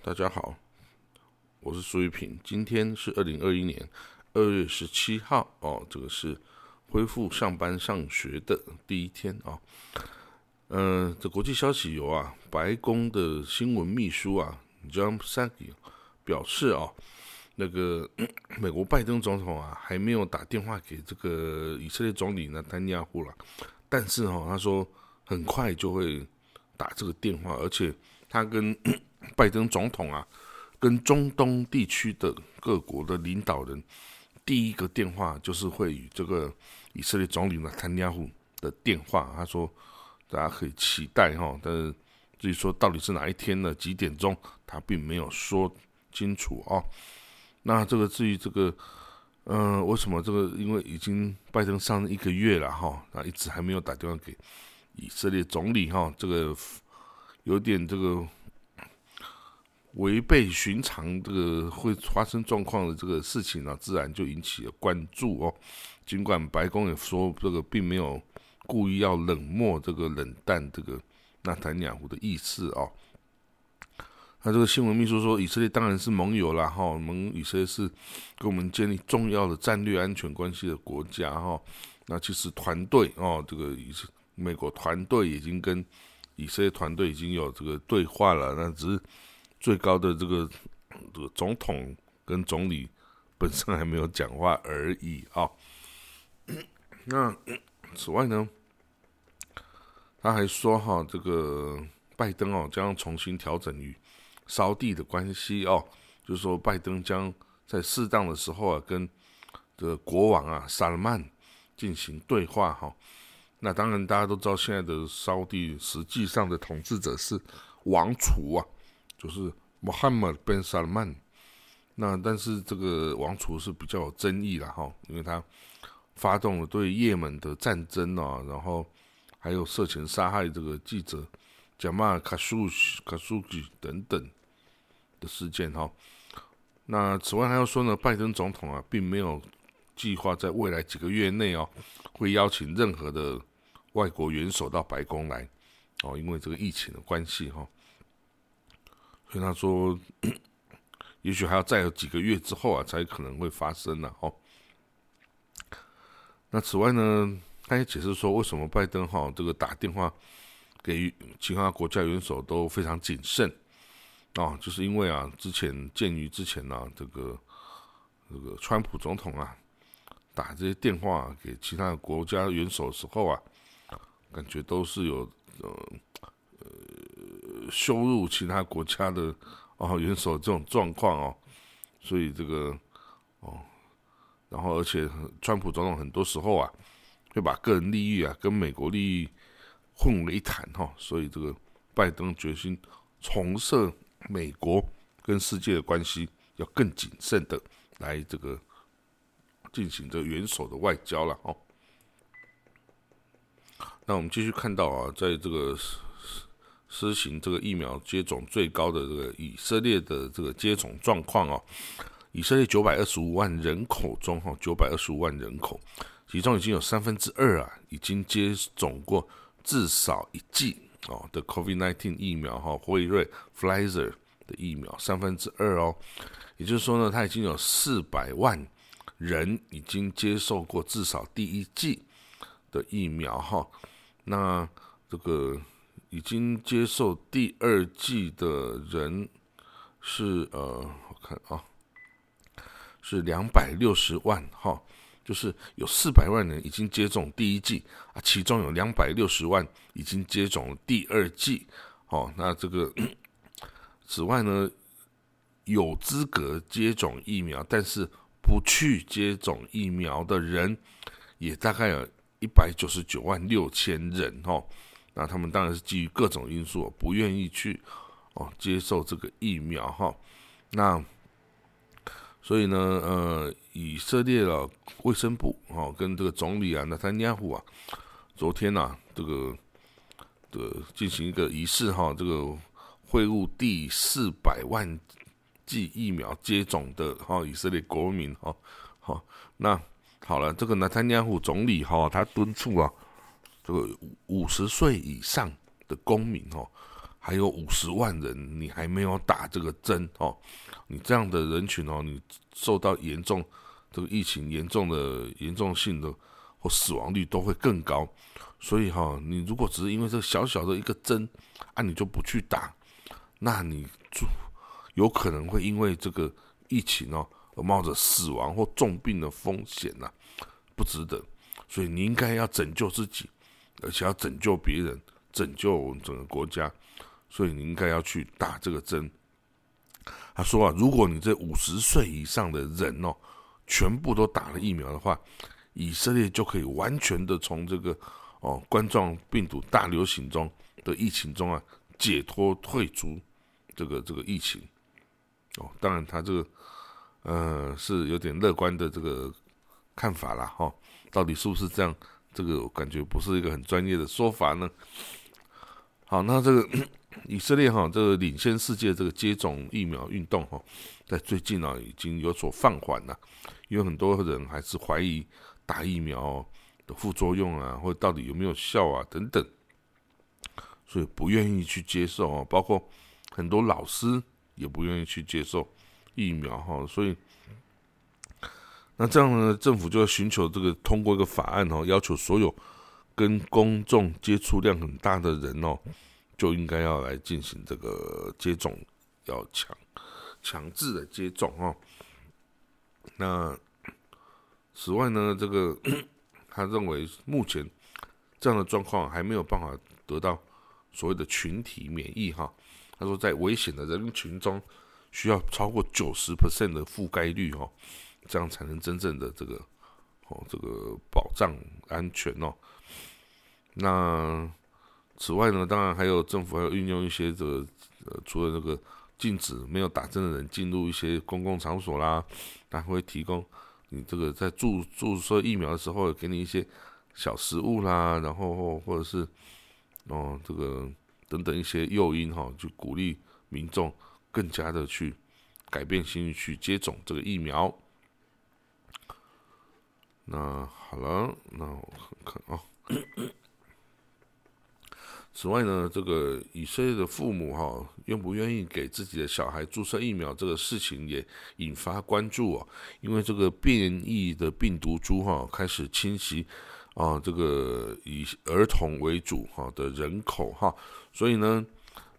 大家好，我是苏玉平。今天是二零二一年二月十七号哦，这个是恢复上班上学的第一天啊。嗯，这国际消息有啊，白宫的新闻秘书啊，John Saki 表示啊，那个 美国拜登总统啊，还没有打电话给这个以色列总理呢，丹尼亚胡了。但是哈，他说很快就会打这个电话，而且他跟拜登总统啊，跟中东地区的各国的领导人，第一个电话就是会与这个以色列总理呢，坦尼亚胡的电话。他说，大家可以期待哈，但是至于说到底是哪一天呢？几点钟？他并没有说清楚哦。那这个至于这个，嗯，为什么这个？因为已经拜登上一个月了哈，那一直还没有打电话给以色列总理哈，这个有点这个。违背寻常这个会发生状况的这个事情呢，自然就引起了关注哦。尽管白宫也说这个并没有故意要冷漠这个冷淡这个纳坦雅胡的意思哦。那这个新闻秘书说，以色列当然是盟友啦，哈，盟以色列是跟我们建立重要的战略安全关系的国家哈。那其实团队哦，这个以美国团队已经跟以色列团队已经有这个对话了，那只是。最高的这个这个总统跟总理本身还没有讲话而已啊。那此外呢，他还说哈，这个拜登哦将重新调整与沙地的关系哦，就是说拜登将在适当的时候啊跟这个国王啊萨勒曼进行对话哈。那当然大家都知道，现在的沙地实际上的统治者是王储啊。就是穆罕默德·本·萨勒曼，那但是这个王储是比较有争议的哈，因为他发动了对也门的战争啊，然后还有涉嫌杀害这个记者贾马尔·卡舒卡舒吉等等的事件哈。那此外还要说呢，拜登总统啊，并没有计划在未来几个月内哦，会邀请任何的外国元首到白宫来哦，因为这个疫情的关系哈。所以他说，也许还要再有几个月之后啊，才可能会发生呢。哦，那此外呢，他也解释说，为什么拜登哈这个打电话给其他国家元首都非常谨慎啊，就是因为啊，之前鉴于之前呢，这个这个川普总统啊打这些电话给其他国家元首的时候啊，感觉都是有呃。羞辱其他国家的哦 元首这种状况哦，所以这个哦，然后而且川普总统很多时候啊，会把个人利益啊跟美国利益混为一谈哈，所以这个拜登决心重设美国跟世界的关系，要更谨慎的来这个进行这元首的外交了哦。那我们继续看到啊，在这个。施行这个疫苗接种最高的这个以色列的这个接种状况哦，以色列九百二十五万人口中哈，九百二十五万人口，其中已经有三分之二啊，已经接种过至少一剂哦的 COVID-19 疫苗哈，辉瑞 （Pfizer） 的疫苗三分之二哦，也就是说呢，他已经有四百万人已经接受过至少第一剂的疫苗哈，那这个。已经接受第二季的人是呃，我看啊，是两百六十万哈，就是有四百万人已经接种第一季啊，其中有两百六十万已经接种第二季哦。那这个 此外呢，有资格接种疫苗但是不去接种疫苗的人，也大概有一百九十九万六千人哈。那他们当然是基于各种因素不愿意去哦接受这个疫苗哈，那所以呢呃以色列的卫生部哦跟这个总理啊纳坦尼亚胡啊昨天呐这个的进行一个仪式哈这个会晤第四百万剂疫苗接种的哈以色列国民哈好那好了这个纳坦尼亚胡总理哈他敦促啊。这个五十岁以上的公民哦，还有五十万人你还没有打这个针哦，你这样的人群哦，你受到严重这个疫情严重的严重性的或死亡率都会更高。所以哈，你如果只是因为这小小的一个针啊，你就不去打，那你就有可能会因为这个疫情哦而冒着死亡或重病的风险呐，不值得。所以你应该要拯救自己，而且要拯救别人，拯救我们整个国家。所以你应该要去打这个针。他说啊，如果你这五十岁以上的人哦，全部都打了疫苗的话，以色列就可以完全的从这个。哦，冠状病毒大流行中的疫情中啊，解脱退出这个这个疫情。哦，当然他这个呃是有点乐观的这个看法啦，哈，到底是不是这样？这个我感觉不是一个很专业的说法呢。好，那这个 以色列哈，这个领先世界这个接种疫苗运动哈，在最近呢已经有所放缓了，因为很多人还是怀疑打疫苗。的副作用啊，或者到底有没有效啊，等等，所以不愿意去接受啊，包括很多老师也不愿意去接受疫苗哈，所以那这样呢，政府就要寻求这个通过一个法案哦，要求所有跟公众接触量很大的人哦，就应该要来进行这个接种，要强强制的接种哦。那此外呢，这个。他认为目前这样的状况还没有办法得到所谓的群体免疫哈。他说，在危险的人群中，需要超过九十 percent 的覆盖率哦，这样才能真正的这个哦这个保障安全哦。那此外呢，当然还有政府还要运用一些这个呃，除了这个禁止没有打针的人进入一些公共场所啦，他会提供。你这个在注注射疫苗的时候，给你一些小食物啦，然后或者是哦，这个等等一些诱因哈，就鼓励民众更加的去改变心意去接种这个疫苗。那好了，那我看看啊。此外呢，这个以色列的父母哈，愿不愿意给自己的小孩注射疫苗这个事情也引发关注哦。因为这个变异的病毒株哈开始侵袭啊，这个以儿童为主哈的人口哈，所以呢，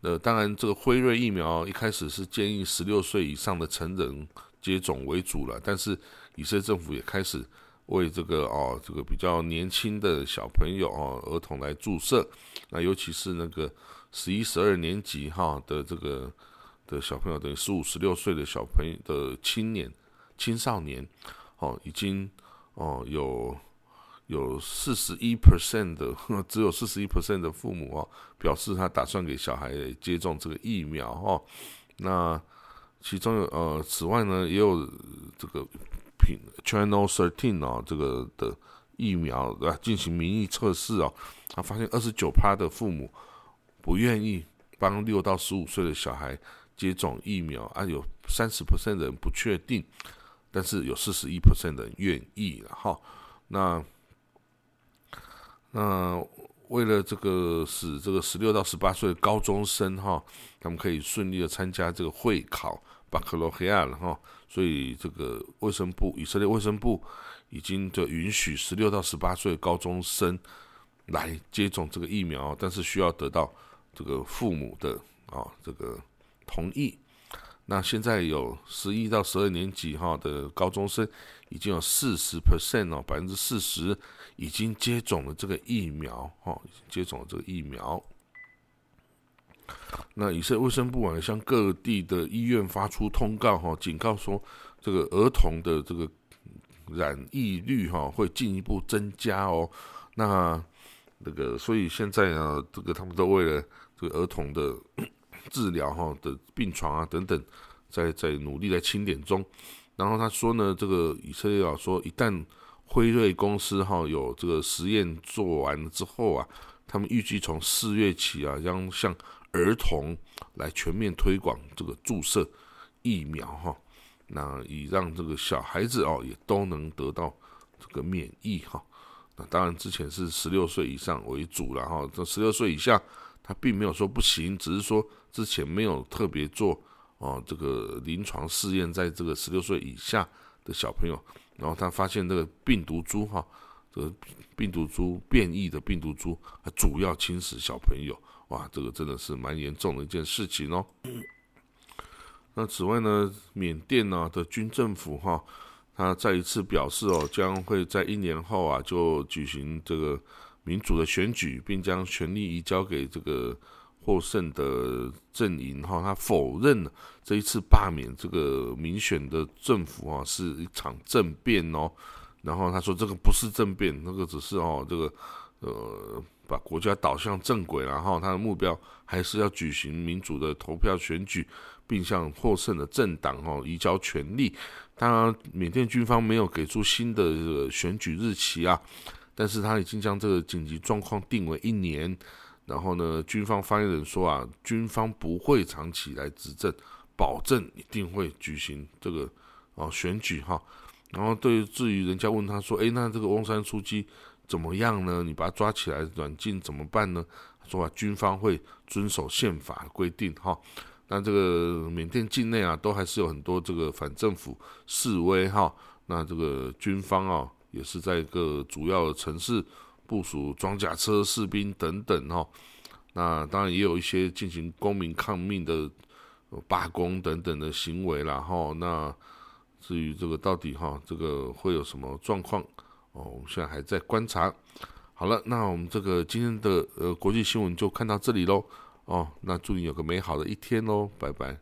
呃，当然这个辉瑞疫苗一开始是建议十六岁以上的成人接种为主了，但是以色列政府也开始为这个哦，这个比较年轻的小朋友哦，儿童来注射。那尤其是那个十一、十二年级哈的这个的小朋友，等于十五、十六岁的小朋友的青年、青少年，哦，已经哦有有四十一 percent 的，只有四十一 percent 的父母哦，表示他打算给小孩接种这个疫苗哈。那其中有呃，此外呢，也有这个品 Channel Thirteen 啊，这个的疫苗啊进行民意测试哦。他发现二十九趴的父母不愿意帮六到十五岁的小孩接种疫苗啊，有三十 percent 人不确定，但是有四十一 percent 的人愿意了哈。那那为了这个使这个十六到十八岁的高中生哈，他们可以顺利的参加这个会考巴克罗黑亚了哈，所以这个卫生部以色列卫生部已经就允许十六到十八岁高中生。来接种这个疫苗，但是需要得到这个父母的啊这个同意。那现在有十一到十二年级哈的高中生，已经有四十 percent 哦，百分之四十已经接种了这个疫苗哈，接种了这个疫苗。那以色列卫生部啊，向各地的医院发出通告哈，警告说这个儿童的这个染疫率哈会进一步增加哦。那那个，所以现在啊，这个他们都为了这个儿童的 治疗哈的病床啊等等，在在努力在清点中。然后他说呢，这个以色列啊说，一旦辉瑞公司哈有这个实验做完之后啊，他们预计从四月起啊，将向儿童来全面推广这个注射疫苗哈，那以让这个小孩子哦也都能得到这个免疫哈。那当然，之前是十六岁以上为主了哈。这十六岁以下他并没有说不行，只是说之前没有特别做哦这个临床试验，在这个十六岁以下的小朋友，然后他发现这个病毒株哈，这个病毒株变异的病毒株，主要侵蚀小朋友，哇，这个真的是蛮严重的一件事情哦。那此外呢，缅甸呢的军政府哈。他再一次表示哦，将会在一年后啊就举行这个民主的选举，并将权力移交给这个获胜的阵营哈。他否认了这一次罢免这个民选的政府啊是一场政变哦。然后他说这个不是政变，那个只是哦这个呃把国家导向正轨，然后他的目标还是要举行民主的投票选举。并向获胜的政党哦移交权力。当然，缅甸军方没有给出新的这个选举日期啊，但是他已经将这个紧急状况定为一年。然后呢，军方发言人说啊，军方不会长期来执政，保证一定会举行这个哦选举哈。然后对至于人家问他说，诶，那这个翁山书记怎么样呢？你把他抓起来软禁怎么办呢？说啊，军方会遵守宪法规定哈。那这个缅甸境内啊，都还是有很多这个反政府示威哈。那这个军方啊，也是在一个主要的城市部署装甲车、士兵等等哈。那当然也有一些进行公民抗命的罢工等等的行为啦哈。那至于这个到底哈，这个会有什么状况哦？我们现在还在观察。好了，那我们这个今天的呃国际新闻就看到这里喽。哦，那祝你有个美好的一天喽，拜拜。